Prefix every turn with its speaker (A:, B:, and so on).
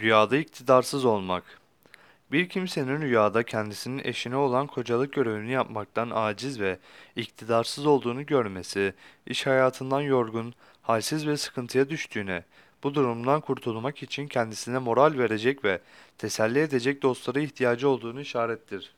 A: Rüyada iktidarsız olmak. Bir kimsenin rüyada kendisinin eşine olan kocalık görevini yapmaktan aciz ve iktidarsız olduğunu görmesi, iş hayatından yorgun, halsiz ve sıkıntıya düştüğüne, bu durumdan kurtulmak için kendisine moral verecek ve teselli edecek dostlara ihtiyacı olduğunu işarettir.